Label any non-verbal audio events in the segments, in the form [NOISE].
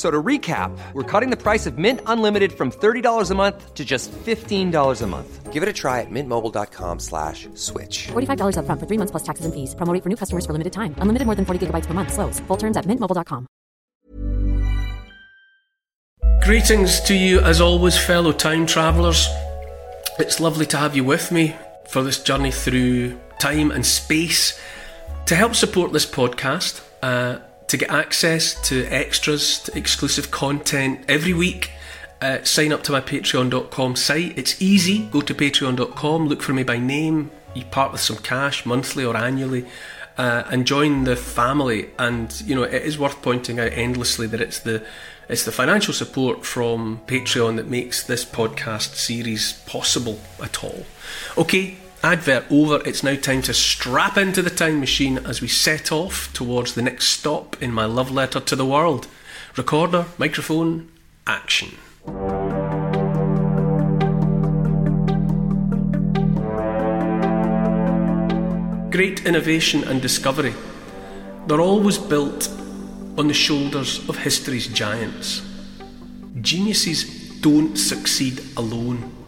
So to recap, we're cutting the price of Mint Unlimited from $30 a month to just $15 a month. Give it a try at mintmobile.com slash switch. $45 upfront for three months plus taxes and fees. Promo for new customers for limited time. Unlimited more than 40 gigabytes per month. Slows. Full terms at mintmobile.com. Greetings to you, as always, fellow time travellers. It's lovely to have you with me for this journey through time and space. To help support this podcast, uh, to get access to extras, to exclusive content every week, uh, sign up to my patreon.com site. It's easy. Go to patreon.com, look for me by name. You part with some cash monthly or annually. Uh, and join the family. And you know, it is worth pointing out endlessly that it's the it's the financial support from Patreon that makes this podcast series possible at all. Okay, advert over. It's now time to strap into the time machine as we set off towards the next stop in my love letter to the world. Recorder, microphone, action. Great innovation and discovery. They're always built on the shoulders of history's giants. Geniuses don't succeed alone.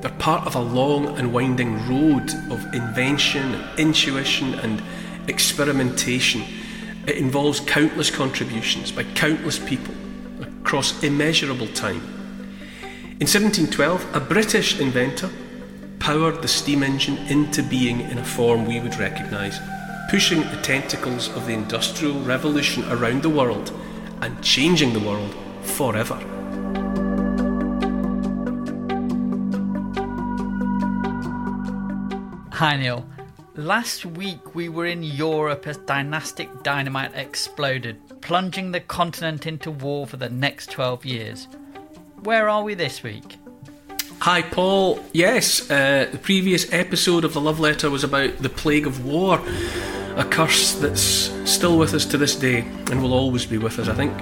They're part of a long and winding road of invention, intuition, and experimentation. It involves countless contributions by countless people across immeasurable time. In 1712, a British inventor powered the steam engine into being in a form we would recognise, pushing the tentacles of the Industrial Revolution around the world and changing the world forever. Hi Neil. Last week we were in Europe as dynastic dynamite exploded, plunging the continent into war for the next 12 years. Where are we this week? Hi, Paul. Yes, uh, the previous episode of the Love Letter was about the plague of war, a curse that's still with us to this day and will always be with us, I think.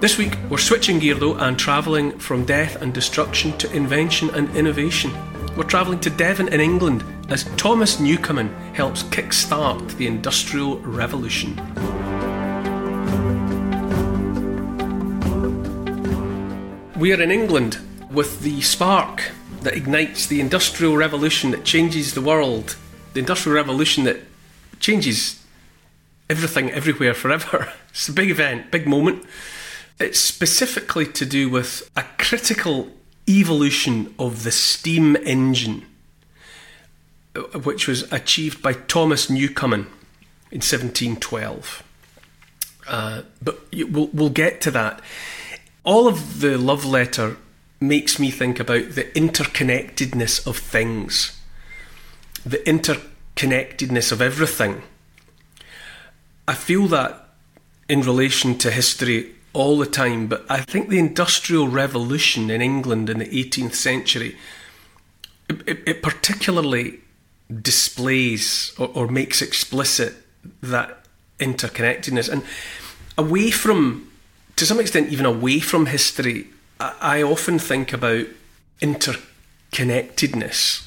This week, we're switching gear though and travelling from death and destruction to invention and innovation. We're travelling to Devon in England as Thomas Newcomen helps kick-start the Industrial Revolution. We are in England with the spark that ignites the Industrial Revolution that changes the world, the Industrial Revolution that changes everything, everywhere, forever. [LAUGHS] It's a big event, big moment. It's specifically to do with a critical evolution of the steam engine, which was achieved by Thomas Newcomen in 1712. Uh, but we'll, we'll get to that. All of the love letter makes me think about the interconnectedness of things, the interconnectedness of everything. I feel that in relation to history all the time, but I think the Industrial Revolution in England in the 18th century, it, it, it particularly displays or, or makes explicit that interconnectedness. And away from, to some extent, even away from history, I often think about interconnectedness.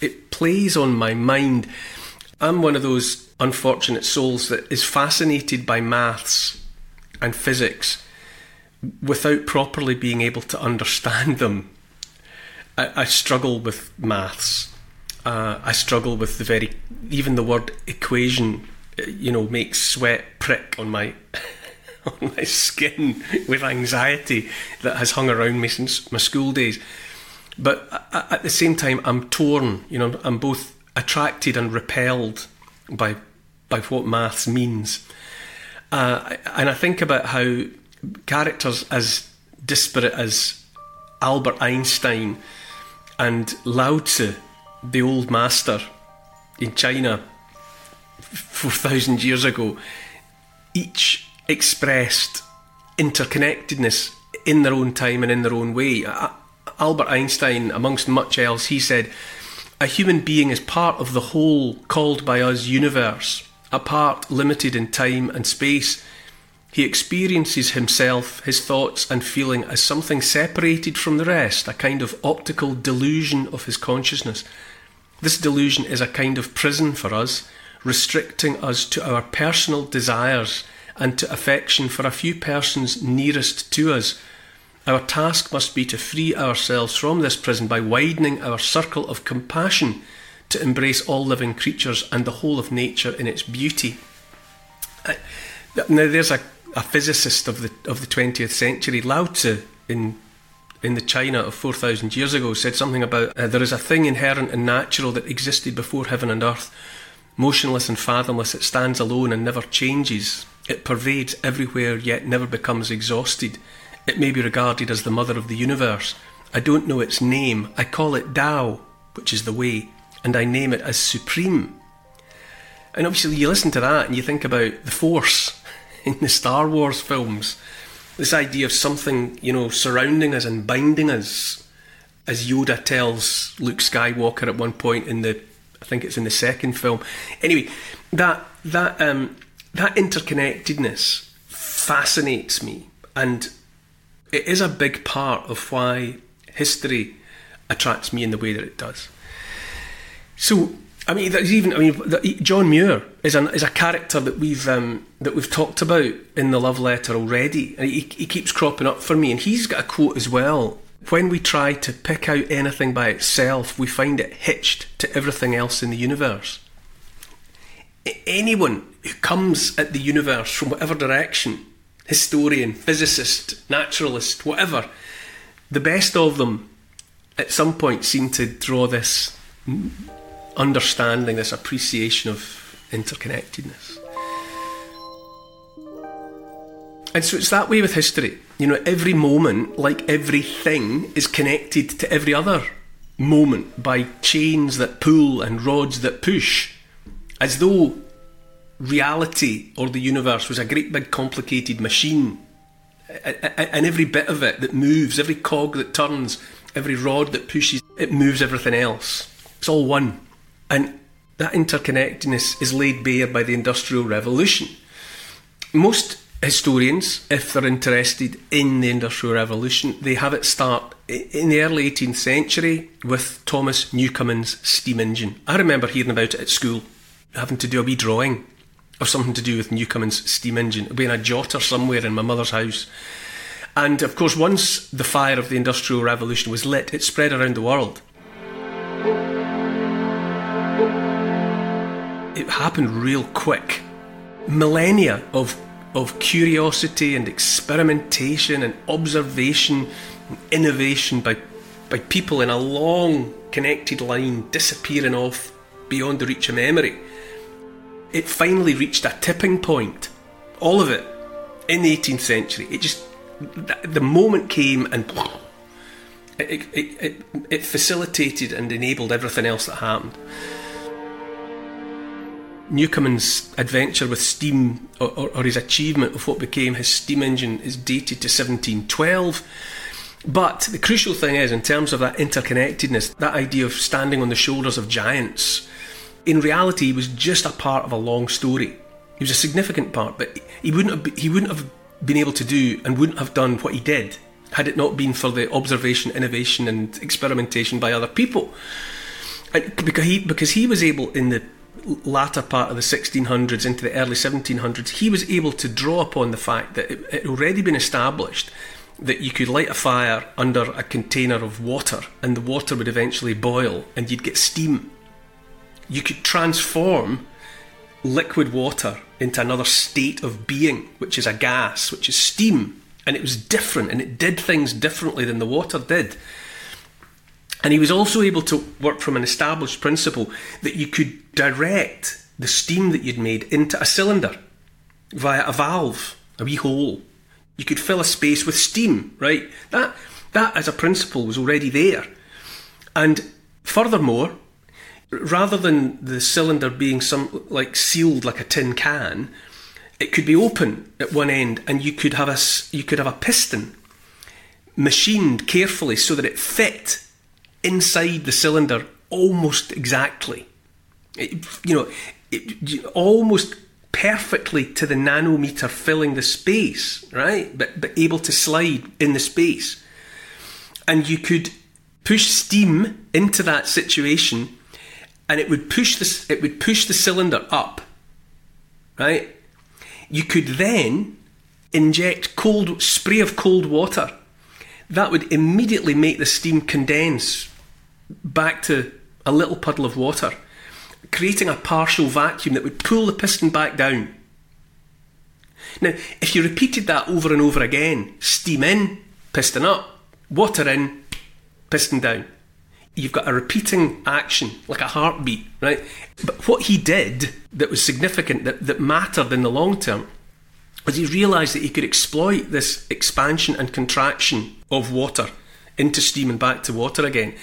It plays on my mind. I'm one of those unfortunate souls that is fascinated by maths and physics without properly being able to understand them. I, I struggle with maths. Uh, I struggle with the very, even the word equation, you know, makes sweat prick on my [LAUGHS] on my skin with anxiety that has hung around me since my school days. But at the same time, I'm torn. You know, I'm both attracted and repelled by by what maths means. Uh, and I think about how characters as disparate as Albert Einstein and Lao Tzu, the old master in China 4,000 years ago, each expressed interconnectedness in their own time and in their own way. Albert Einstein, amongst much else, he said, A human being is part of the whole called by us universe, a part limited in time and space. He experiences himself, his thoughts and feeling as something separated from the rest, a kind of optical delusion of his consciousness. This delusion is a kind of prison for us, restricting us to our personal desires and to affection for a few persons nearest to us our task must be to free ourselves from this prison by widening our circle of compassion to embrace all living creatures and the whole of nature in its beauty. Uh, now, there's a, a physicist of the of the 20th century, Lao Tzu, in in the China of 4,000 years ago, said something about uh, there is a thing inherent and natural that existed before heaven and earth, motionless and fathomless. It stands alone and never changes. It pervades everywhere, yet never becomes exhausted. It may be regarded as the mother of the universe. I don't know its name. I call it Tao, which is the way, and I name it as Supreme. And obviously, you listen to that and you think about the Force [LAUGHS] in the Star Wars films. This idea of something, you know, surrounding us and binding us, as Yoda tells Luke Skywalker at one point in the, I think it's in the second film. Anyway, that that um, that interconnectedness fascinates me, and it is a big part of why history attracts me in the way that it does. So, I mean, there's even I mean, John Muir is an is a character that we've um, that we've talked about in the love letter already, and he, he keeps cropping up for me. And he's got a quote as well. When we try to pick out anything by itself, we find it hitched to everything else in the universe. Anyone who comes at the universe from whatever direction historian, physicist, naturalist, whatever, the best of them at some point seem to draw this understanding, this appreciation of interconnectedness. And so it's that way with history. You know, every moment, like everything, is connected to every other moment by chains that pull and rods that push, as though reality or the universe was a great big complicated machine. And every bit of it that moves, every cog that turns, every rod that pushes, it moves everything else. It's all one. And that interconnectedness is laid bare by the Industrial Revolution. Most historians, if they're interested in the Industrial Revolution, they have it start in the early 18th century with Thomas Newcomen's steam engine. I remember hearing about it at school, having to do a wee drawing or something to do with Newcomen's steam engine. It'll be in a jotter somewhere in my mother's house. And of course, once the fire of the Industrial Revolution was lit, it spread around the world. It happened real quick. Millennia of, of curiosity and experimentation and observation and innovation by, by people in a long connected line disappearing off beyond the reach of memory it finally reached a tipping point. All of it in the 18th century. It just the moment came and it, it, it, it facilitated and enabled everything else that happened. Newcomen's adventure with steam, or, or, or, his achievement of what became his steam engine, is dated to 1712. But the crucial thing is, in terms of that interconnectedness, that idea of standing on the shoulders of giants, in reality, he was just a part of a long story. He was a significant part, but he wouldn't have, he wouldn't have been able to do and wouldn't have done what he did had it not been for the observation, innovation, and experimentation by other people. And because he because he was able in the latter part of the 1600s into the early 1700s, he was able to draw upon the fact that it had already been established that you could light a fire under a container of water and the water would eventually boil and you'd get steam you could transform liquid water into another state of being, which is a gas, which is steam. And it was different and it did things differently than the water did. And he was also able to work from an established principle that you could direct the steam that you'd made into a cylinder via a valve, a wee hole. You could fill a space with steam, right? That that as a principle was already there. And furthermore, rather than the cylinder being some like sealed like a tin can, it could be open at one end and you could have a you could have a piston machined carefully so that it fit inside the cylinder almost exactly. It, you know, it, almost perfectly to the nanometer filling the space, right? But, but able to slide in the space. And you could push steam into that situation and it would push this it would push the cylinder up right you could then inject cold spray of cold water that would immediately make the steam condense back to a little puddle of water creating a partial vacuum that would pull the piston back down. Now, if you repeated that over and over again, steam in, piston up, water in, piston down, you've got a repeating action, like a heartbeat, right? But what he did that was significant, that, that mattered in the long term, was he realised that he could exploit this expansion and contraction of water into steam and back to water again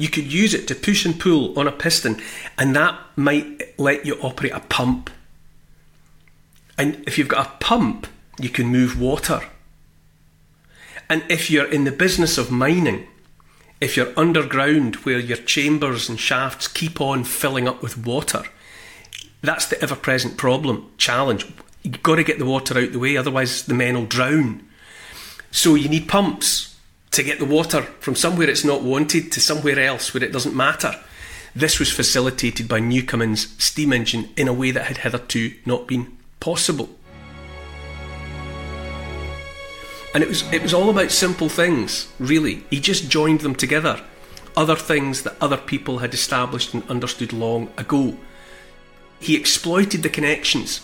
you could use it to push and pull on a piston, and that might let you operate a pump. And if you've got a pump, you can move water. And if you're in the business of mining, if you're underground where your chambers and shafts keep on filling up with water, that's the ever present problem, challenge. You've got to get the water out the way, otherwise, the men will drown. So you need pumps to get the water from somewhere it's not wanted to somewhere else where it doesn't matter. This was facilitated by Newcomen's steam engine in a way that had hitherto not been possible. And it was it was all about simple things, really. He just joined them together. Other things that other people had established and understood long ago. He exploited the connections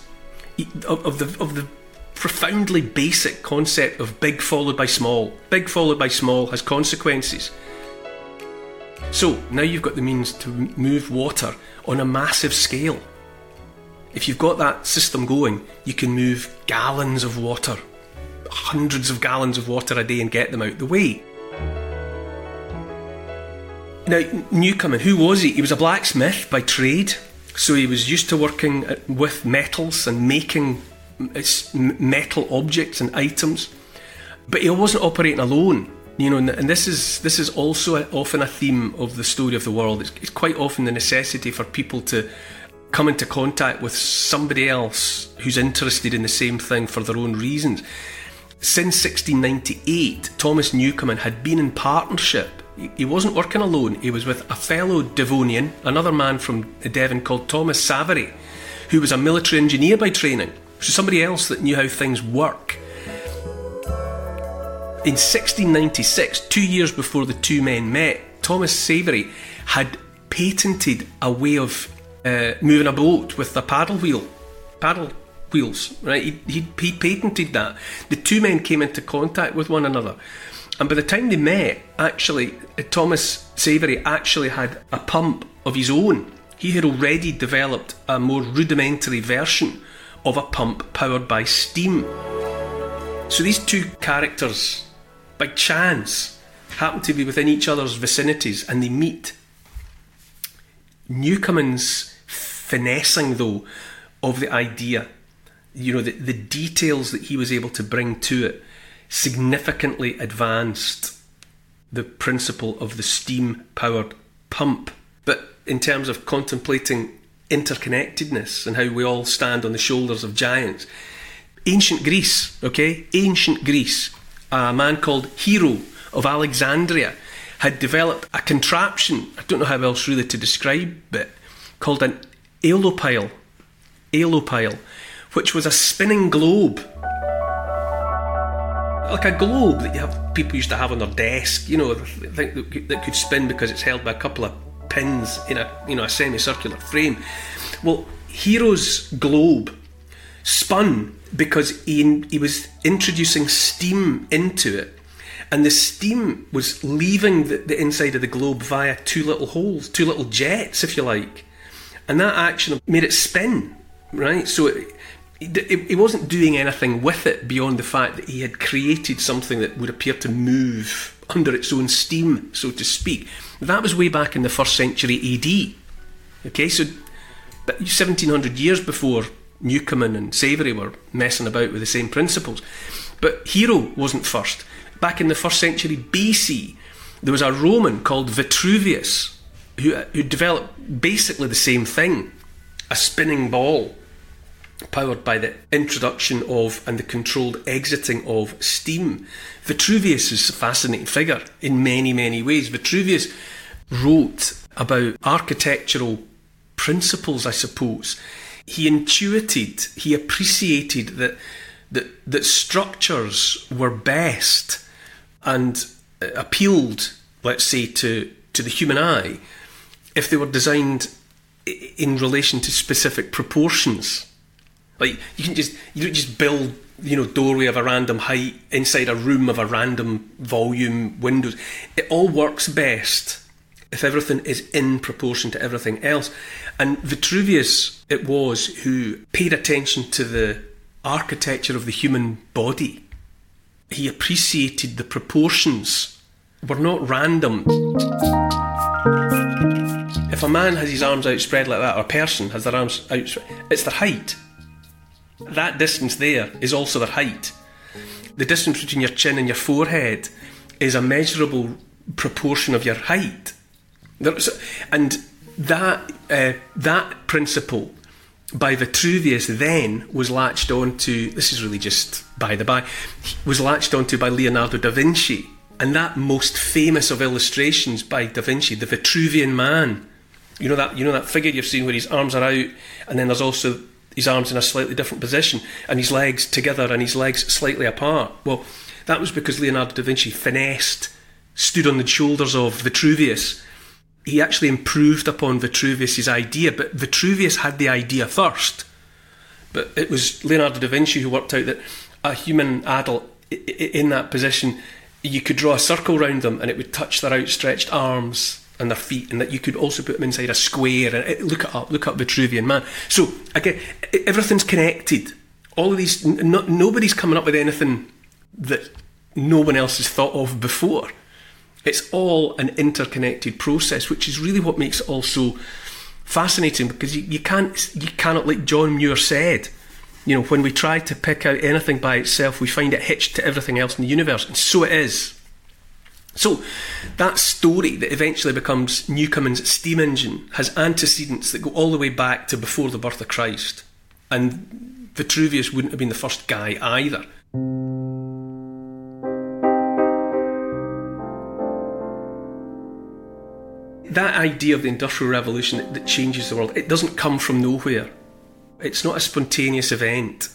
of, of the of the profoundly basic concept of big followed by small. Big followed by small has consequences. So now you've got the means to move water on a massive scale. If you've got that system going, you can move gallons of water, hundreds of gallons of water a day, and get them out the way. Now, Newcomen, who was he? He was a blacksmith by trade, so he was used to working with metals and making metal objects and items. But he wasn't operating alone. You know, and this is this is also often a theme of the story of the world. It's, it's quite often the necessity for people to come into contact with somebody else who's interested in the same thing for their own reasons. Since 1698, Thomas Newcomen had been in partnership. He wasn't working alone, he was with a fellow Devonian, another man from Devon called Thomas Savery, who was a military engineer by training. So somebody else that knew how things work. In 1696, two years before the two men met, Thomas Savery had patented a way of uh, moving a boat with a paddle wheel, paddle wheels. Right, he, he, he patented that. The two men came into contact with one another, and by the time they met, actually, uh, Thomas Savery actually had a pump of his own. He had already developed a more rudimentary version of a pump powered by steam. So these two characters, by chance, happen to be within each other's vicinities and they meet. Newcomen's finessing, though, of the idea, you know, the, the details that he was able to bring to it significantly advanced the principle of the steam powered pump. But in terms of contemplating interconnectedness and how we all stand on the shoulders of giants. Ancient Greece, okay? Ancient Greece, a man called Hero of Alexandria had developed a contraption, I don't know how else really to describe it, called an aeolipile, aeolipile, which was a spinning globe. Like a globe that you have people used to have on their desk, you know, that could spin because it's held by a couple of pins in a you know a semicircular frame. Well, Hero's globe spun because he, he was introducing steam into it, and the steam was leaving the, the inside of the globe via two little holes, two little jets, if you like. and that action made it spin, right? So it, he wasn't doing anything with it beyond the fact that he had created something that would appear to move under its own steam, so to speak. That was way back in the first century AD. Okay, so 1700 years before Newcomen and Savery were messing about with the same principles. But Hero wasn't first. Back in the first century BC, there was a Roman called Vitruvius who, uh, who developed basically the same thing a spinning ball powered by the introduction of and the controlled exiting of steam. Vitruvius is a fascinating figure in many, many ways. Vitruvius wrote about architectural principles, I suppose. He intuited, he appreciated that, that, that structures were best and uh, appealed, let's say, to, to the human eye if they were designed in relation to specific proportions. Like you can just you don't just build you know doorway of a random height inside a room of a random volume windows. It all works best if everything is in proportion to everything else. And Vitruvius it was who paid attention to the architecture of the human body. He appreciated the proportions were not random. If a man has his arms outspread like that, or a person has their arms outspread, it's their height that distance there is also their height. The distance between your chin and your forehead is a measurable proportion of your height. And that, uh, that principle by Vitruvius then was latched onto, this is really just by the by, was latched onto by Leonardo da Vinci. And that most famous of illustrations by da Vinci, the Vitruvian man, you know that you know that figure you've seen where his arms are out, and then there's also his arms in a slightly different position and his legs together and his legs slightly apart. Well, that was because Leonardo da Vinci finessed, stood on the shoulders of Vitruvius. He actually improved upon Vitruvius's idea, but Vitruvius had the idea first. But it was Leonardo da Vinci who worked out that a human adult in that position, you could draw a circle around them and it would touch their outstretched arms and their feet, and that you could also put them inside a square. And it, look it up, look up Vitruvian man. So again, everything's connected. All of these, no, nobody's coming up with anything that no one else has thought of before. It's all an interconnected process, which is really what makes it all so fascinating. Because you, you can't, you cannot, like John Muir said, you know, when we try to pick out anything by itself, we find it hitched to everything else in the universe, and so it is. So, that story that eventually becomes Newcomen's steam engine has antecedents that go all the way back to before the birth of Christ. And Vitruvius wouldn't have been the first guy either. That idea of the Industrial Revolution that, changes the world, it doesn't come from nowhere. It's not a spontaneous event.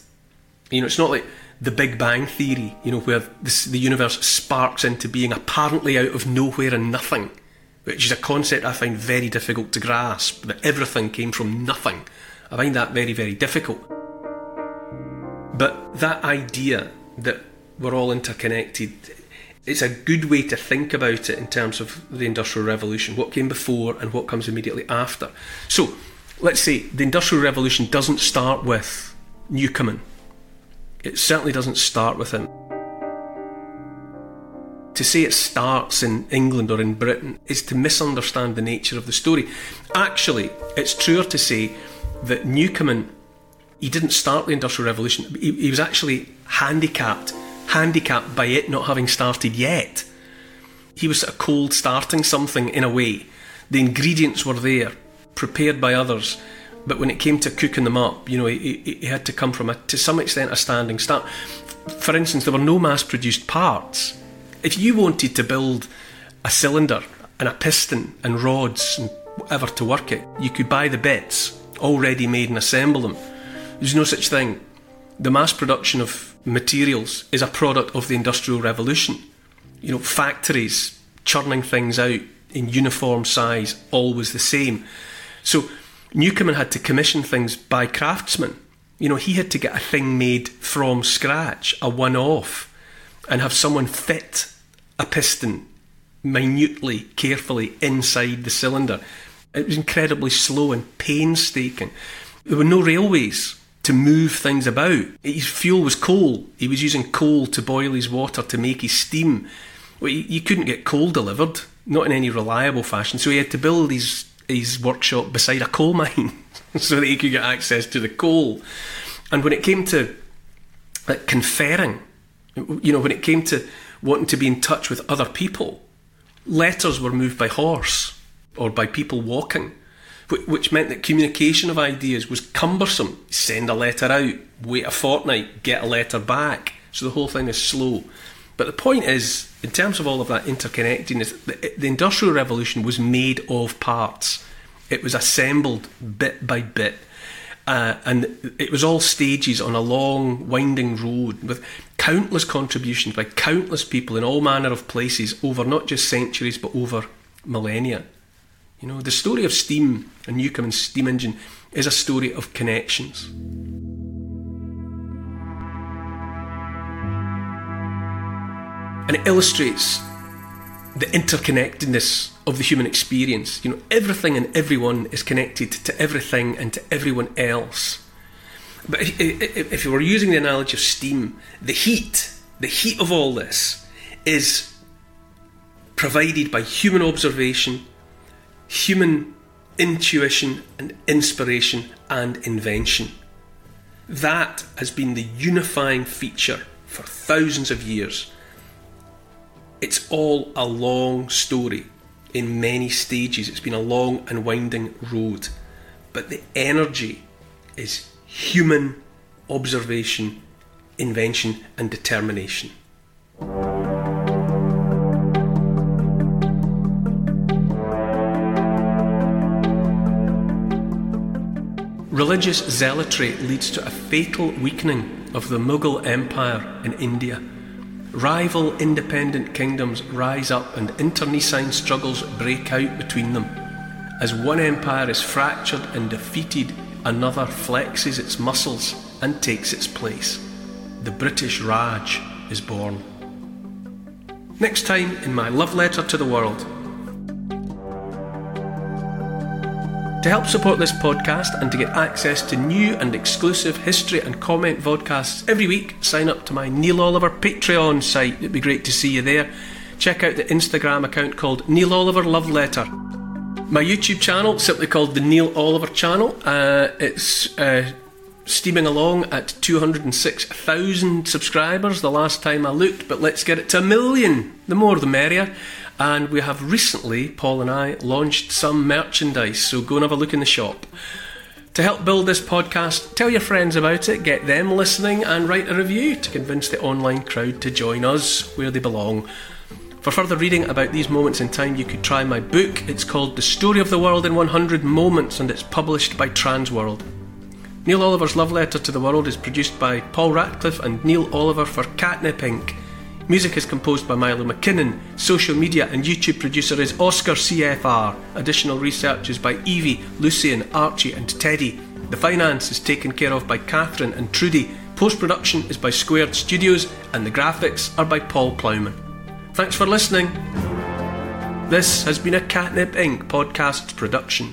You know, it's not like the Big Bang Theory, you know, where the universe sparks into being apparently out of nowhere and nothing, which is a concept I find very difficult to grasp, that everything came from nothing. I find that very, very difficult. But that idea that we're all interconnected, it's a good way to think about it in terms of the Industrial Revolution, what came before and what comes immediately after. So, let's say the Industrial Revolution doesn't start with Newcomen it certainly doesn't start with him. To say it starts in England or in Britain is to misunderstand the nature of the story. Actually, it's truer to say that Newcomen, he didn't start the Industrial Revolution, he, he was actually handicapped, handicapped by it not having started yet. He was sort of cold starting something in a way. The ingredients were there, prepared by others but when it came to cooking them up, you know, he, he had to come from a, to some extent a standing start. For instance, there were no mass-produced parts. If you wanted to build a cylinder and a piston and rods and whatever to work it, you could buy the bits already made and assemble them. There's no such thing. The mass production of materials is a product of the Industrial Revolution. You know, factories churning things out in uniform size, always the same. So Newcomen had to commission things by craftsmen. You know, he had to get a thing made from scratch, a one off, and have someone fit a piston minutely, carefully inside the cylinder. It was incredibly slow and painstaking. There were no railways to move things about. His fuel was coal. He was using coal to boil his water to make his steam. Well, you couldn't get coal delivered, not in any reliable fashion. So he had to build his his workshop beside a coal [LAUGHS] mine so that he could get access to the coal. And when it came to like, conferring, you know, when it came to wanting to be in touch with other people, letters were moved by horse or by people walking, which meant that communication of ideas was cumbersome. Send a letter out, wait a fortnight, get a letter back. So the whole thing is slow. But the point is, in terms of all of that interconnectedness, the, the Industrial Revolution was made of parts. It was assembled bit by bit. Uh, and it was all stages on a long, winding road with countless contributions by countless people in all manner of places over not just centuries but over millennia. You know, the story of steam and Newcomen's steam engine is a story of connections. And it illustrates the interconnectedness of the human experience. You know, everything and everyone is connected to everything and to everyone else. But if, if, if you were using the analogy of steam, the heat, the heat of all this is provided by human observation, human intuition and inspiration and invention. That has been the unifying feature for thousands of years it's all a long story in many stages. It's been a long and winding road. But the energy is human observation, invention, and determination. Religious zealotry leads to a fatal weakening of the Mughal Empire in India Rival independent kingdoms rise up and internecine struggles break out between them. As one empire is fractured and defeated, another flexes its muscles and takes its place. The British Raj is born. Next time in my love letter to the world, To help support this podcast and to get access to new and exclusive history and comment vodcasts every week, sign up to my Neil Oliver Patreon site. It'd be great to see you there. Check out the Instagram account called Neil Oliver Love Letter. My YouTube channel, simply called the Neil Oliver Channel, uh, it's uh, steaming along at 206,000 subscribers the last time I looked, but let's get it to a million. The more the merrier. And we have recently, Paul and I, launched some merchandise, so go and have a look in the shop. To help build this podcast, tell your friends about it, get them listening, and write a review to convince the online crowd to join us where they belong. For further reading about these moments in time, you could try my book. It's called The Story of the World in 100 Moments, and it's published by Transworld. Neil Oliver's Love Letter to the World is produced by Paul Ratcliffe and Neil Oliver for Catnip Inc. Music is composed by Milo McKinnon. Social media and YouTube producer is Oscar CFR. Additional research is by Evie, Lucian, Archie, and Teddy. The finance is taken care of by Catherine and Trudy. Post production is by Squared Studios, and the graphics are by Paul Plowman. Thanks for listening. This has been a Catnip Inc. podcast production.